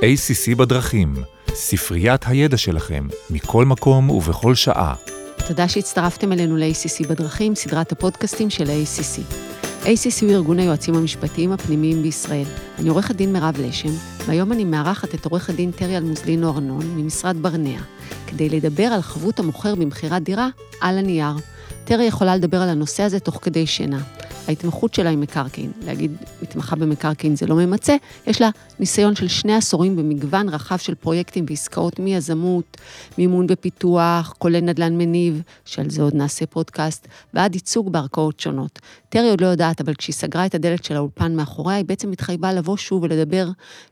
ACC בדרכים, ספריית הידע שלכם, מכל מקום ובכל שעה. תודה שהצטרפתם אלינו ל-ACC בדרכים, סדרת הפודקאסטים של ה-ACC. ACC הוא ארגון היועצים המשפטיים הפנימיים בישראל. אני עורכת דין מירב לשם, והיום אני מארחת את עורך הדין טרי אלמוזלינו ארנון ממשרד ברנע, כדי לדבר על חבות המוכר במכירת דירה על הנייר. טרי יכולה לדבר על הנושא הזה תוך כדי שינה. ההתמחות שלה היא מקרקעין. להגיד מתמחה במקרקעין זה לא ממצה, יש לה ניסיון של שני עשורים במגוון רחב של פרויקטים ועסקאות מיזמות, מימון ופיתוח, כולל נדל"ן מניב, שעל זה עוד נעשה פודקאסט, ועד ייצוג בערכאות שונות. טרי עוד לא יודעת, אבל כשהיא סגרה את הדלת של האולפן מאחוריה, היא בעצם התחייבה לבוא שוב ולדבר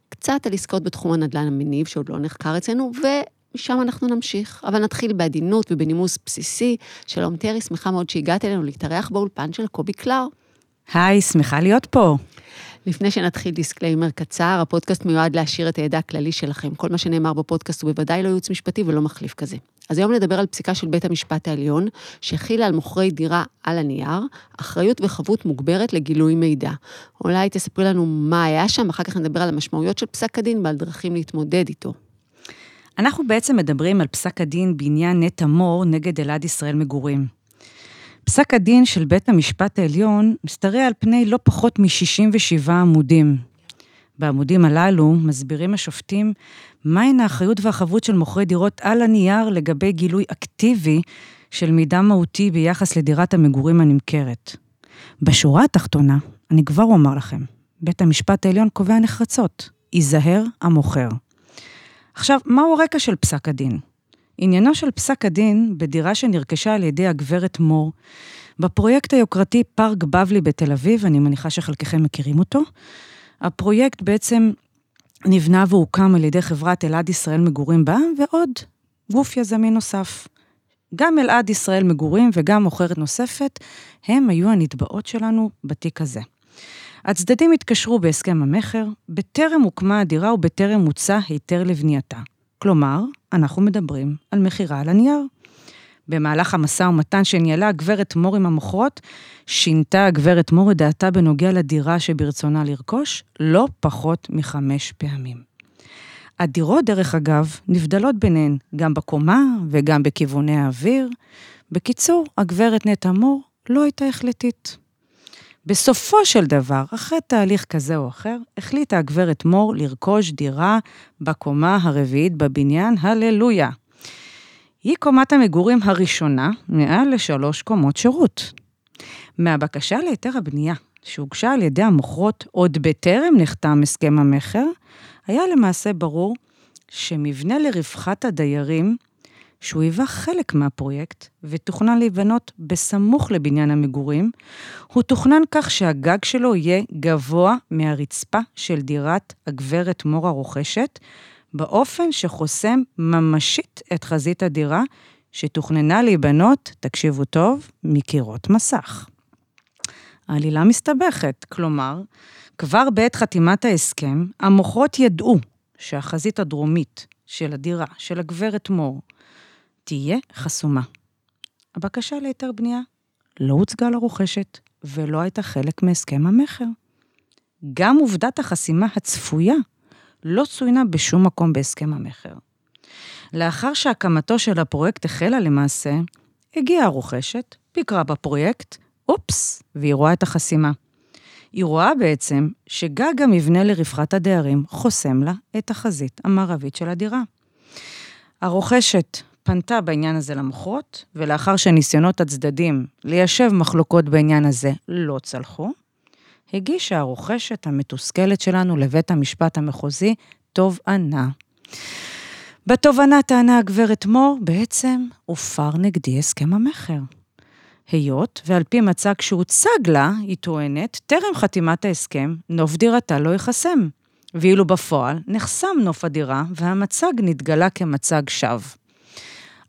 קצת על עסקאות בתחום הנדל"ן המניב, שעוד לא נחקר אצלנו, ו... משם אנחנו נמשיך, אבל נתחיל בעדינות ובנימוס בסיסי. שלום טרי, שמחה מאוד שהגעת אלינו להתארח באולפן של קובי קלר. היי, שמחה להיות פה. לפני שנתחיל disclaimer קצר, הפודקאסט מיועד להעשיר את הידע הכללי שלכם. כל מה שנאמר בפודקאסט הוא בוודאי לא ייעוץ משפטי ולא מחליף כזה. אז היום נדבר על פסיקה של בית המשפט העליון, שהחילה על מוכרי דירה על הנייר, אחריות וחבות מוגברת לגילוי מידע. אולי תספרי לנו מה היה שם, אחר כך נדבר על המשמעויות של פסק הדין ועל דרכים להתמודד איתו. אנחנו בעצם מדברים על פסק הדין בעניין נטע מור נגד אלעד ישראל מגורים. פסק הדין של בית המשפט העליון משתרע על פני לא פחות מ-67 עמודים. בעמודים הללו מסבירים השופטים מהן האחריות והחבות של מוכרי דירות על הנייר לגבי גילוי אקטיבי של מידע מהותי ביחס לדירת המגורים הנמכרת. בשורה התחתונה, אני כבר אומר לכם, בית המשפט העליון קובע נחרצות, ייזהר המוכר. עכשיו, מהו הרקע של פסק הדין? עניינו של פסק הדין בדירה שנרכשה על ידי הגברת מור, בפרויקט היוקרתי פארק בבלי בתל אביב, אני מניחה שחלקכם מכירים אותו. הפרויקט בעצם נבנה והוקם על ידי חברת אלעד ישראל מגורים בה, ועוד גוף יזמי נוסף. גם אלעד ישראל מגורים וגם מוכרת נוספת, הם היו הנתבעות שלנו בתיק הזה. הצדדים התקשרו בהסכם המכר, בטרם הוקמה הדירה ובטרם מוצע היתר לבנייתה. כלומר, אנחנו מדברים על מכירה על הנייר. במהלך המשא ומתן שניהלה הגברת מור עם המוכרות, שינתה הגברת מור את דעתה בנוגע לדירה שברצונה לרכוש לא פחות מחמש פעמים. הדירות, דרך אגב, נבדלות ביניהן גם בקומה וגם בכיווני האוויר. בקיצור, הגברת נטע מור לא הייתה החלטית. בסופו של דבר, אחרי תהליך כזה או אחר, החליטה הגברת מור לרכוש דירה בקומה הרביעית בבניין, הללויה. היא קומת המגורים הראשונה מעל לשלוש קומות שירות. מהבקשה להיתר הבנייה, שהוגשה על ידי המוכרות עוד בטרם נחתם הסכם המכר, היה למעשה ברור שמבנה לרווחת הדיירים שהוא היווה חלק מהפרויקט ותוכנן להיבנות בסמוך לבניין המגורים, הוא תוכנן כך שהגג שלו יהיה גבוה מהרצפה של דירת הגברת מור הרוכשת, באופן שחוסם ממשית את חזית הדירה, שתוכננה להיבנות, תקשיבו טוב, מקירות מסך. העלילה מסתבכת, כלומר, כבר בעת חתימת ההסכם, המוכרות ידעו שהחזית הדרומית של הדירה של הגברת מור תהיה חסומה. הבקשה להיתר בנייה לא הוצגה לרוכשת ולא הייתה חלק מהסכם המכר. גם עובדת החסימה הצפויה לא צוינה בשום מקום בהסכם המכר. לאחר שהקמתו של הפרויקט החלה למעשה, הגיעה הרוכשת, ביקרה בפרויקט, אופס, והיא רואה את החסימה. היא רואה בעצם שגג המבנה לרווחת הדיירים חוסם לה את החזית המערבית של הדירה. הרוכשת פנתה בעניין הזה למוכרות, ולאחר שניסיונות הצדדים ליישב מחלוקות בעניין הזה לא צלחו, הגישה הרוכשת המתוסכלת שלנו לבית המשפט המחוזי תובענה. בתובענה טענה הגברת מור, בעצם הופר נגדי הסכם המכר. היות ועל פי מצג שהוצג לה, היא טוענת, טרם חתימת ההסכם, נוף דירתה לא ייחסם. ואילו בפועל נחסם נוף הדירה והמצג נתגלה כמצג שווא.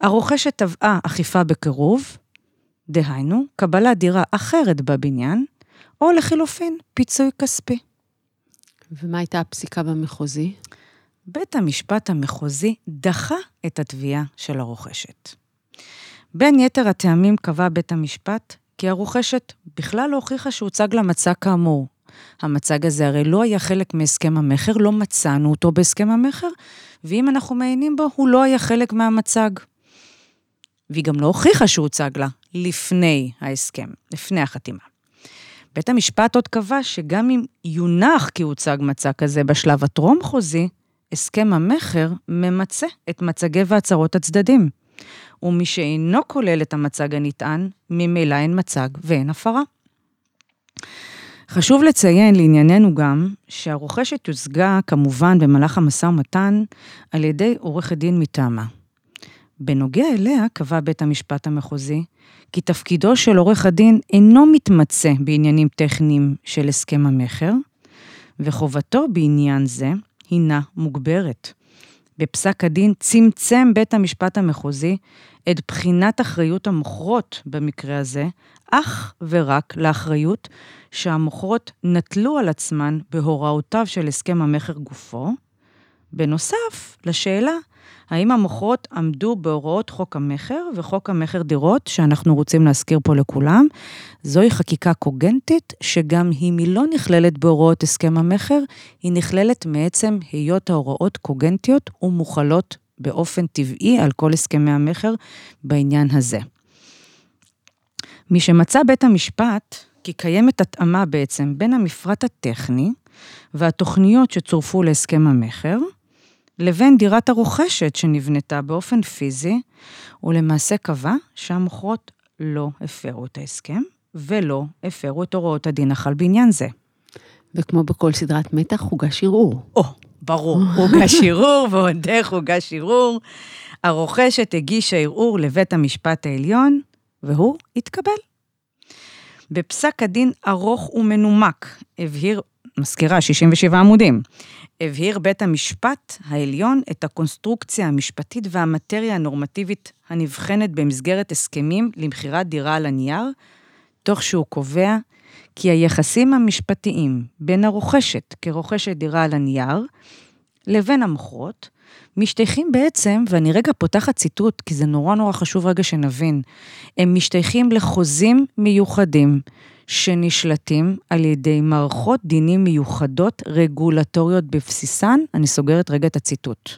הרוכשת תבעה אכיפה בקירוב, דהיינו, קבלת דירה אחרת בבניין, או לחילופין, פיצוי כספי. ומה הייתה הפסיקה במחוזי? בית המשפט המחוזי דחה את התביעה של הרוכשת. בין יתר הטעמים קבע בית המשפט כי הרוכשת בכלל לא הוכיחה שהוצג לה מצע כאמור, המצג הזה הרי לא היה חלק מהסכם המכר, לא מצאנו אותו בהסכם המכר, ואם אנחנו מעיינים בו, הוא לא היה חלק מהמצג. והיא גם לא הוכיחה שהוצג לה לפני ההסכם, לפני החתימה. בית המשפט עוד קבע שגם אם יונח כי הוצג מצג כזה בשלב הטרום-חוזי, הסכם המכר ממצה את מצגי והצהרות הצדדים. ומי שאינו כולל את המצג הנטען, ממילא אין מצג ואין הפרה. חשוב לציין לענייננו גם שהרוכשת יוצגה כמובן במהלך המשא ומתן על ידי עורכת דין מטעמה. בנוגע אליה קבע בית המשפט המחוזי כי תפקידו של עורך הדין אינו מתמצא בעניינים טכניים של הסכם המכר, וחובתו בעניין זה הינה מוגברת. בפסק הדין צמצם בית המשפט המחוזי את בחינת אחריות המוכרות במקרה הזה, אך ורק לאחריות שהמוכרות נטלו על עצמן בהוראותיו של הסכם המכר גופו, בנוסף לשאלה האם המוכרות עמדו בהוראות חוק המכר וחוק המכר דירות, שאנחנו רוצים להזכיר פה לכולם. זוהי חקיקה קוגנטית, שגם אם היא לא נכללת בהוראות הסכם המכר, היא נכללת מעצם היות ההוראות קוגנטיות ומוחלות באופן טבעי על כל הסכמי המכר בעניין הזה. משמצא בית המשפט כי קיימת התאמה בעצם בין המפרט הטכני והתוכניות שצורפו להסכם המכר, לבין דירת הרוכשת שנבנתה באופן פיזי, הוא למעשה קבע שהמוכרות לא הפרו את ההסכם ולא הפרו את הוראות הדין החל בעניין זה. וכמו בכל סדרת מתח, הוגש ערעור. או, ברור, הוגש ערעור, ועוד איך הוגש ערעור. הרוכשת הגישה ערעור לבית המשפט העליון, והוא התקבל. בפסק הדין ארוך ומנומק, הבהיר, מזכירה, 67 עמודים, הבהיר בית המשפט העליון את הקונסטרוקציה המשפטית והמטריה הנורמטיבית הנבחנת במסגרת הסכמים למכירת דירה על הנייר, תוך שהוא קובע כי היחסים המשפטיים בין הרוכשת כרוכשת דירה על הנייר לבין המוכרות משתייכים בעצם, ואני רגע פותחת ציטוט, כי זה נורא נורא חשוב רגע שנבין, הם משתייכים לחוזים מיוחדים שנשלטים על ידי מערכות דינים מיוחדות רגולטוריות בבסיסן, אני סוגרת רגע את הציטוט.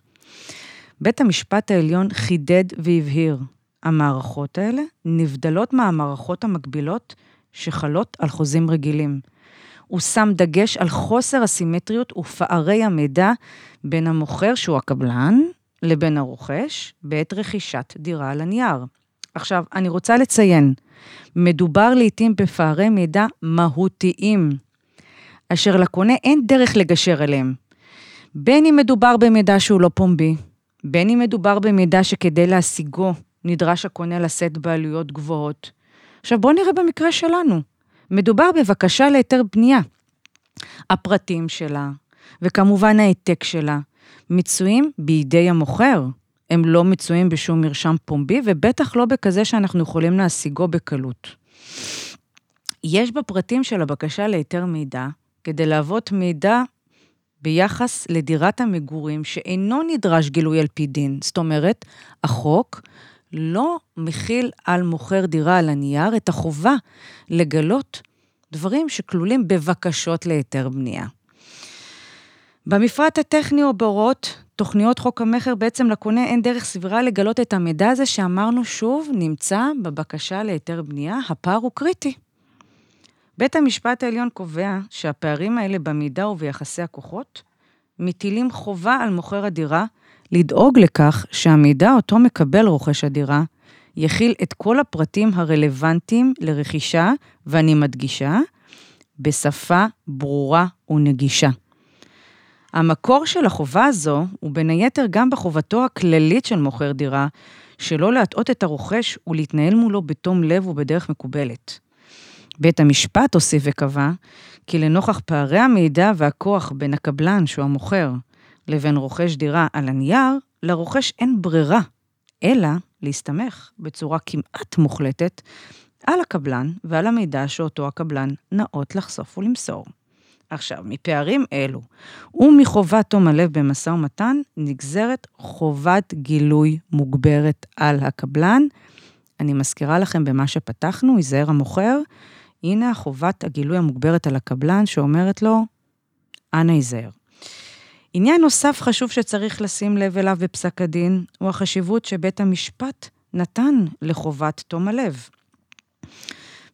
בית המשפט העליון חידד והבהיר, המערכות האלה נבדלות מהמערכות המקבילות שחלות על חוזים רגילים. הוא שם דגש על חוסר הסימטריות ופערי המידע בין המוכר, שהוא הקבלן, לבין הרוכש, בעת רכישת דירה על הנייר. עכשיו, אני רוצה לציין, מדובר לעתים בפערי מידע מהותיים, אשר לקונה אין דרך לגשר עליהם. בין אם מדובר במידע שהוא לא פומבי, בין אם מדובר במידע שכדי להשיגו נדרש הקונה לשאת בעלויות גבוהות. עכשיו בואו נראה במקרה שלנו. מדובר בבקשה להיתר בנייה. הפרטים שלה, וכמובן העתק שלה, מצויים בידי המוכר. הם לא מצויים בשום מרשם פומבי, ובטח לא בכזה שאנחנו יכולים להשיגו בקלות. יש בפרטים של הבקשה להיתר מידע כדי להוות מידע ביחס לדירת המגורים שאינו נדרש גילוי על פי דין. זאת אומרת, החוק לא מכיל על מוכר דירה על הנייר את החובה לגלות דברים שכלולים בבקשות להיתר בנייה. במפרט הטכני או בהוראות תוכניות חוק המכר, בעצם לקונה אין דרך סבירה לגלות את המידע הזה שאמרנו שוב, נמצא בבקשה להיתר בנייה, הפער הוא קריטי. בית המשפט העליון קובע שהפערים האלה במידע וביחסי הכוחות מטילים חובה על מוכר הדירה לדאוג לכך שהמידע אותו מקבל רוכש הדירה יכיל את כל הפרטים הרלוונטיים לרכישה, ואני מדגישה, בשפה ברורה ונגישה. המקור של החובה הזו הוא בין היתר גם בחובתו הכללית של מוכר דירה, שלא להטעות את הרוכש ולהתנהל מולו בתום לב ובדרך מקובלת. בית המשפט הוסיף וקבע כי לנוכח פערי המידע והכוח בין הקבלן, שהוא המוכר, לבין רוכש דירה על הנייר, לרוכש אין ברירה, אלא להסתמך בצורה כמעט מוחלטת על הקבלן ועל המידע שאותו הקבלן נאות לחשוף ולמסור. עכשיו, מפערים אלו ומחובת תום הלב במשא ומתן, נגזרת חובת גילוי מוגברת על הקבלן. אני מזכירה לכם במה שפתחנו, ייזהר המוכר, הנה חובת הגילוי המוגברת על הקבלן שאומרת לו, אנא היזהר. עניין נוסף חשוב שצריך לשים לב אליו בפסק הדין, הוא החשיבות שבית המשפט נתן לחובת תום הלב.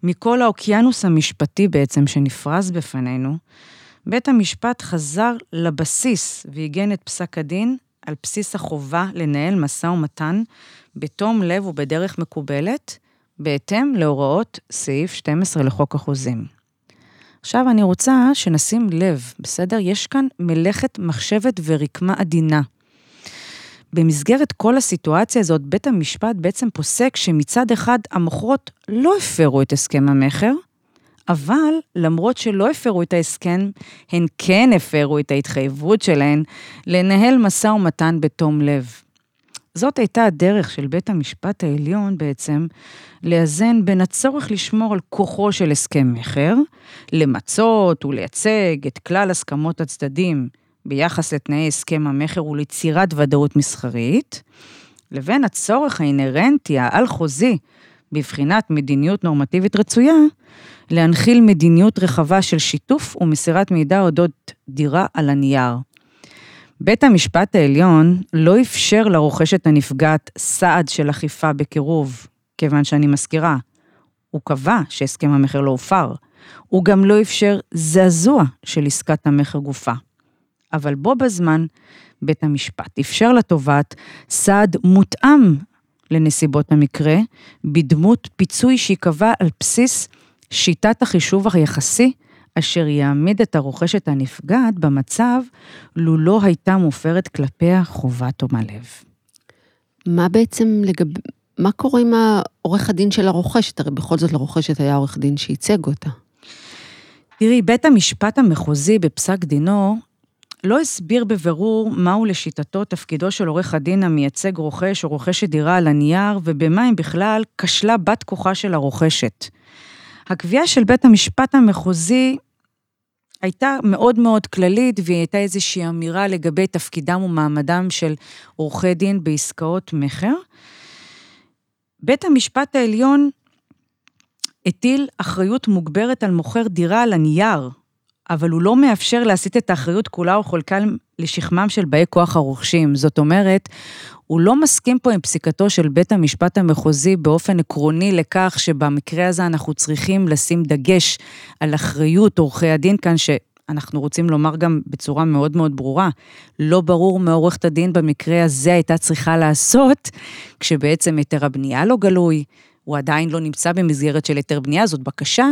מכל האוקיינוס המשפטי בעצם שנפרס בפנינו, בית המשפט חזר לבסיס ועיגן את פסק הדין על בסיס החובה לנהל משא ומתן בתום לב ובדרך מקובלת, בהתאם להוראות סעיף 12 לחוק החוזים. עכשיו אני רוצה שנשים לב, בסדר? יש כאן מלאכת מחשבת ורקמה עדינה. במסגרת כל הסיטואציה הזאת, בית המשפט בעצם פוסק שמצד אחד המוכרות לא הפרו את הסכם המכר, אבל למרות שלא הפרו את ההסכם, הן כן הפרו את ההתחייבות שלהן לנהל משא ומתן בתום לב. זאת הייתה הדרך של בית המשפט העליון בעצם לאזן בין הצורך לשמור על כוחו של הסכם מכר, למצות ולייצג את כלל הסכמות הצדדים ביחס לתנאי הסכם המכר וליצירת ודאות מסחרית, לבין הצורך האינהרנטי העל-חוזי בבחינת מדיניות נורמטיבית רצויה, להנחיל מדיניות רחבה של שיתוף ומסירת מידע אודות דירה על הנייר. בית המשפט העליון לא אפשר לרוכשת הנפגעת סעד של אכיפה בקירוב, כיוון שאני מזכירה, הוא קבע שהסכם המכר לא הופר. הוא גם לא אפשר זעזוע של עסקת המכר גופה. אבל בו בזמן, בית המשפט אפשר לתובעת סעד מותאם לנסיבות המקרה, בדמות פיצוי שייקבע על בסיס שיטת החישוב היחסי, אשר יעמיד את הרוכשת הנפגעת במצב לו לא הייתה מופרת כלפיה חובת תום הלב. מה בעצם לגבי, מה קורה עם העורך הדין של הרוכשת? הרי בכל זאת לרוכשת היה עורך דין שייצג אותה. תראי, בית המשפט המחוזי בפסק דינו לא הסביר בבירור מהו לשיטתו תפקידו של עורך הדין המייצג רוכש או רוכשת דירה על הנייר, ובמה אם בכלל כשלה בת כוחה של הרוכשת. הקביעה של בית המשפט המחוזי הייתה מאוד מאוד כללית, והיא הייתה איזושהי אמירה לגבי תפקידם ומעמדם של עורכי דין בעסקאות מכר. בית המשפט העליון הטיל אחריות מוגברת על מוכר דירה על הנייר, אבל הוא לא מאפשר להסיט את האחריות כולה או חלקה לשכמם של באי כוח הרוכשים. זאת אומרת, הוא לא מסכים פה עם פסיקתו של בית המשפט המחוזי באופן עקרוני לכך שבמקרה הזה אנחנו צריכים לשים דגש על אחריות עורכי הדין כאן, שאנחנו רוצים לומר גם בצורה מאוד מאוד ברורה, לא ברור מה עורכת הדין במקרה הזה הייתה צריכה לעשות, כשבעצם היתר הבנייה לא גלוי, הוא עדיין לא נמצא במסגרת של היתר בנייה, זאת בקשה,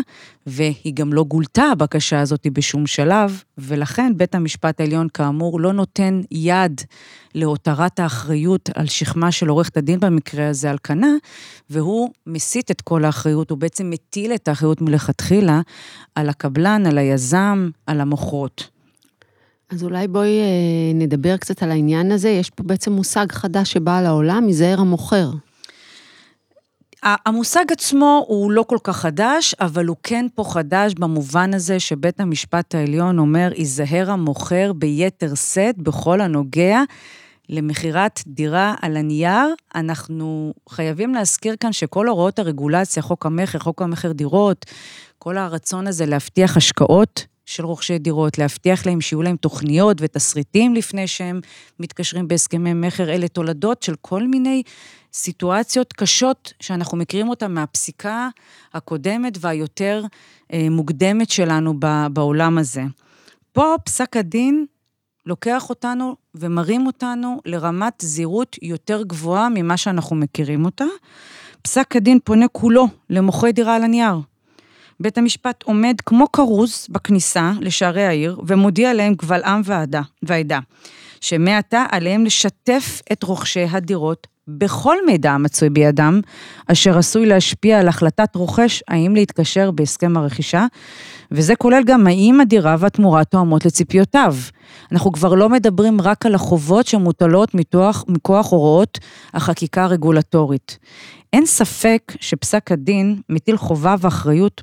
והיא גם לא גולתה, הבקשה הזאת בשום שלב, ולכן בית המשפט העליון, כאמור, לא נותן יד להותרת האחריות על שכמה של עורכת הדין במקרה הזה על כנה, והוא מסיט את כל האחריות, הוא בעצם מטיל את האחריות מלכתחילה על הקבלן, על היזם, על המוכרות. אז אולי בואי אה, נדבר קצת על העניין הזה. יש פה בעצם מושג חדש שבא לעולם, מזער המוכר. המושג עצמו הוא לא כל כך חדש, אבל הוא כן פה חדש במובן הזה שבית המשפט העליון אומר, ייזהר המוכר ביתר שאת בכל הנוגע למכירת דירה על הנייר. אנחנו חייבים להזכיר כאן שכל הוראות הרגולציה, חוק המכר, חוק המכר דירות, כל הרצון הזה להבטיח השקעות של רוכשי דירות, להבטיח להם שיהיו להם תוכניות ותסריטים לפני שהם מתקשרים בהסכמי מכר, אלה תולדות של כל מיני סיטואציות קשות שאנחנו מכירים אותן מהפסיקה הקודמת והיותר אה, מוקדמת שלנו בעולם הזה. פה פסק הדין לוקח אותנו ומרים אותנו לרמת זהירות יותר גבוהה ממה שאנחנו מכירים אותה. פסק הדין פונה כולו למוכרי דירה על הנייר. בית המשפט עומד כמו כרוז בכניסה לשערי העיר ומודיע להם קבל עם ועדה, שמעתה עליהם לשתף את רוכשי הדירות בכל מידע המצוי בידם, אשר עשוי להשפיע על החלטת רוכש האם להתקשר בהסכם הרכישה, וזה כולל גם האם הדירה והתמורה תואמות לציפיותיו. אנחנו כבר לא מדברים רק על החובות שמוטלות מתוח, מכוח הוראות החקיקה הרגולטורית. אין ספק שפסק הדין מטיל חובה ואחריות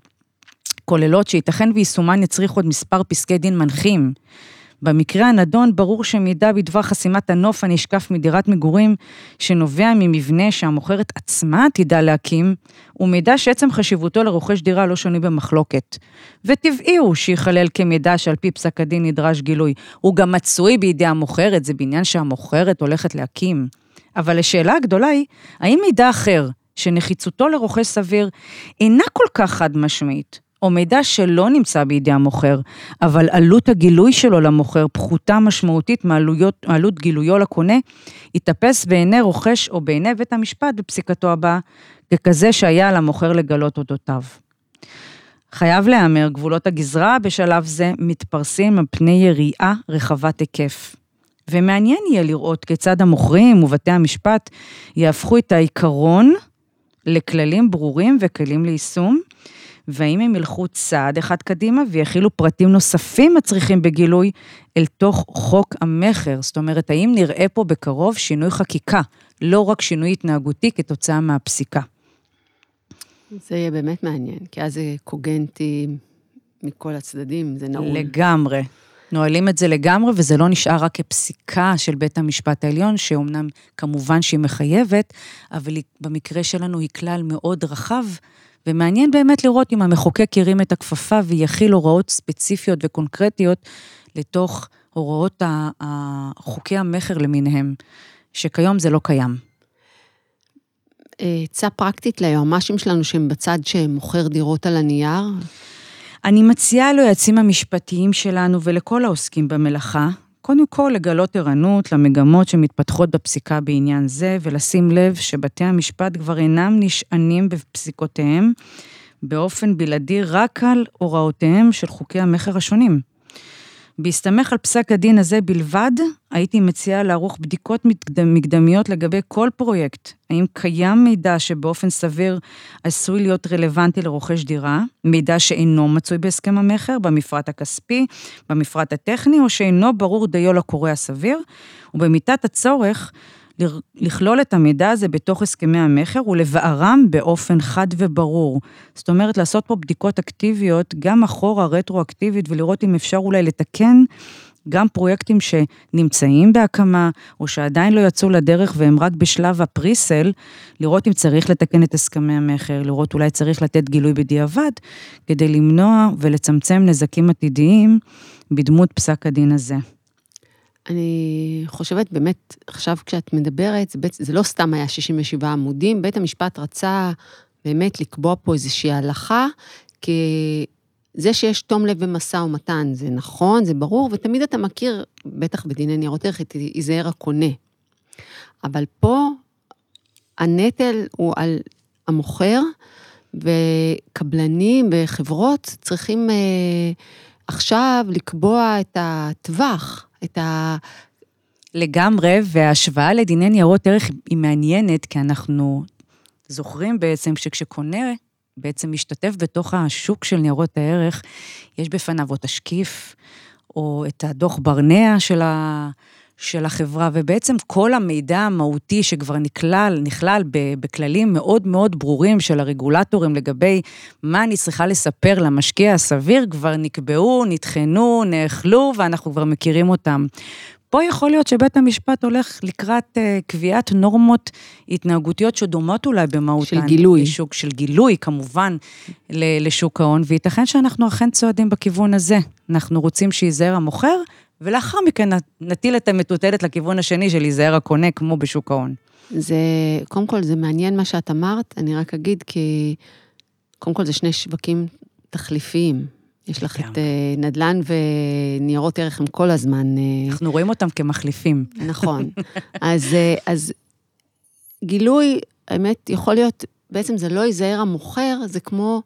כוללות שייתכן ויישומן יצריך עוד מספר פסקי דין מנחים. במקרה הנדון, ברור שמידע בדבר חסימת הנוף הנשקף מדירת מגורים, שנובע ממבנה שהמוכרת עצמה עתידה להקים, הוא מידע שעצם חשיבותו לרוכש דירה לא שנוי במחלוקת. וטבעי הוא שייכלל כמידע שעל פי פסק הדין נדרש גילוי. הוא גם מצוי בידי המוכרת, זה בניין שהמוכרת הולכת להקים. אבל השאלה הגדולה היא, האם מידע אחר, שנחיצותו לרוכש סביר, אינה כל כך חד משמעית, או מידע שלא נמצא בידי המוכר, אבל עלות הגילוי שלו למוכר פחותה משמעותית מעלות גילויו לקונה, ייתפס בעיני רוכש או בעיני בית המשפט בפסיקתו הבאה, ככזה שהיה על המוכר לגלות אודותיו. חייב להיאמר, גבולות הגזרה בשלב זה מתפרסים על פני יריעה רחבת היקף. ומעניין יהיה לראות כיצד המוכרים ובתי המשפט יהפכו את העיקרון לכללים ברורים וכלים ליישום, והאם הם ילכו צעד אחד קדימה ויכילו פרטים נוספים הצריכים בגילוי אל תוך חוק המכר. זאת אומרת, האם נראה פה בקרוב שינוי חקיקה, לא רק שינוי התנהגותי כתוצאה מהפסיקה. זה יהיה באמת מעניין, כי אז זה קוגנטי מכל הצדדים, זה נעול. לגמרי. נועלים את זה לגמרי, וזה לא נשאר רק כפסיקה של בית המשפט העליון, שאומנם כמובן שהיא מחייבת, אבל היא, במקרה שלנו היא כלל מאוד רחב, ומעניין באמת לראות אם המחוקק ירים את הכפפה ויכיל הוראות ספציפיות וקונקרטיות לתוך הוראות חוקי המכר למיניהם, שכיום זה לא קיים. עצה פרקטית ליועמ"שים שלנו שהם בצד שמוכר דירות על הנייר? אני מציעה ליועצים המשפטיים שלנו ולכל העוסקים במלאכה, קודם כל לגלות ערנות למגמות שמתפתחות בפסיקה בעניין זה, ולשים לב שבתי המשפט כבר אינם נשענים בפסיקותיהם באופן בלעדי רק על הוראותיהם של חוקי המכר השונים. בהסתמך על פסק הדין הזה בלבד, הייתי מציעה לערוך בדיקות מקדמיות לגבי כל פרויקט. האם קיים מידע שבאופן סביר עשוי להיות רלוונטי לרוכש דירה, מידע שאינו מצוי בהסכם המכר, במפרט הכספי, במפרט הטכני, או שאינו ברור דיו לקורא הסביר, ובמידת הצורך, לכלול את המידע הזה בתוך הסכמי המכר ולבערם באופן חד וברור. זאת אומרת, לעשות פה בדיקות אקטיביות, גם אחורה רטרואקטיבית, ולראות אם אפשר אולי לתקן גם פרויקטים שנמצאים בהקמה, או שעדיין לא יצאו לדרך והם רק בשלב הפריסל, לראות אם צריך לתקן את הסכמי המכר, לראות אולי צריך לתת גילוי בדיעבד, כדי למנוע ולצמצם נזקים עתידיים בדמות פסק הדין הזה. אני חושבת באמת, עכשיו כשאת מדברת, זה, זה לא סתם היה 67 עמודים, בית המשפט רצה באמת לקבוע פה איזושהי הלכה, כי זה שיש תום לב במשא ומתן, זה נכון, זה ברור, ותמיד אתה מכיר, בטח בדיני ניירות ערך, את ייזהר הקונה. אבל פה הנטל הוא על המוכר, וקבלנים וחברות צריכים אה, עכשיו לקבוע את הטווח. את ה... לגמרי, וההשוואה לדיני ניירות ערך היא מעניינת, כי אנחנו זוכרים בעצם שכשקונה בעצם משתתף בתוך השוק של ניירות הערך, יש בפניו או תשקיף, או את הדוח ברנע של, ה, של החברה, ובעצם כל המידע המהותי שכבר נכלל, נכלל בכללים מאוד מאוד ברורים של הרגולטורים לגבי מה אני צריכה לספר למשקיע הסביר, כבר נקבעו, נטחנו, נאכלו, ואנחנו כבר מכירים אותם. פה יכול להיות שבית המשפט הולך לקראת uh, קביעת נורמות התנהגותיות שדומות אולי במהותן. של גילוי. לשוק של גילוי, כמובן, לשוק ההון, וייתכן שאנחנו אכן צועדים בכיוון הזה. אנחנו רוצים שייזהר המוכר, ולאחר מכן נטיל את המטוטלת לכיוון השני של להיזהר הקונה, כמו בשוק ההון. זה, קודם כל, זה מעניין מה שאת אמרת, אני רק אגיד כי, קודם כל, זה שני שווקים תחליפיים. יש לך את אה, נדל"ן וניירות ערך הם כל הזמן... אה, אנחנו רואים אותם כמחליפים. נכון. אז, אה, אז גילוי, האמת, יכול להיות, בעצם זה לא ייזהר המוכר, זה כמו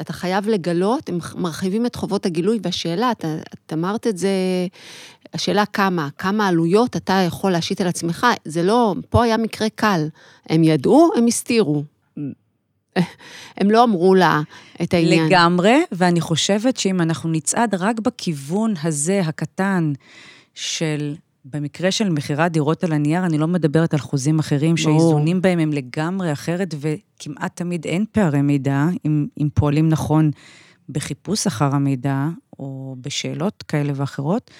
אתה חייב לגלות, הם מרחיבים את חובות הגילוי, והשאלה, את, את אמרת את זה, השאלה כמה, כמה עלויות אתה יכול להשית על עצמך, זה לא, פה היה מקרה קל. הם ידעו, הם הסתירו. הם לא אמרו לה את העניין. לגמרי, ואני חושבת שאם אנחנו נצעד רק בכיוון הזה, הקטן, של במקרה של מכירת דירות על הנייר, אני לא מדברת על חוזים אחרים, שהאיזונים בהם הם לגמרי אחרת, וכמעט תמיד אין פערי מידע, אם, אם פועלים נכון בחיפוש אחר המידע, או בשאלות כאלה ואחרות.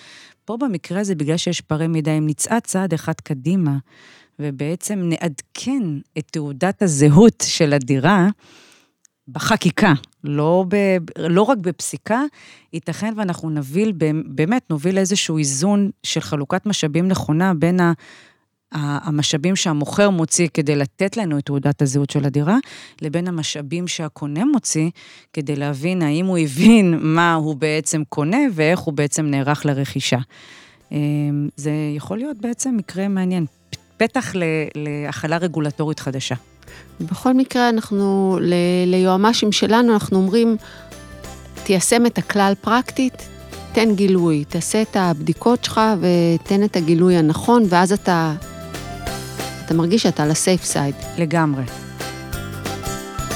פה במקרה הזה, בגלל שיש פערי מידע, אם נצעד צעד אחד קדימה, ובעצם נעדכן את תעודת הזהות של הדירה, בחקיקה, לא, ב, לא רק בפסיקה, ייתכן ואנחנו נוביל, באמת נוביל איזשהו איזון של חלוקת משאבים נכונה בין ה... המשאבים שהמוכר מוציא כדי לתת לנו את תעודת הזהות של הדירה, לבין המשאבים שהקונה מוציא כדי להבין האם הוא הבין מה הוא בעצם קונה ואיך הוא בעצם נערך לרכישה. אמ, זה יכול להיות בעצם מקרה מעניין, פתח להכלה רגולטורית חדשה. בכל מקרה, אנחנו, ל, ליועמ"שים שלנו, אנחנו אומרים, תיישם את הכלל פרקטית, תן גילוי, תעשה את הבדיקות שלך ותן את הגילוי הנכון, ואז אתה, אתה מרגיש שאתה על הסייף סייד. לגמרי.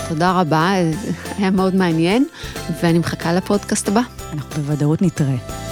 תודה רבה, היה מאוד מעניין, ואני מחכה לפודקאסט הבא. אנחנו בוודאות נתראה.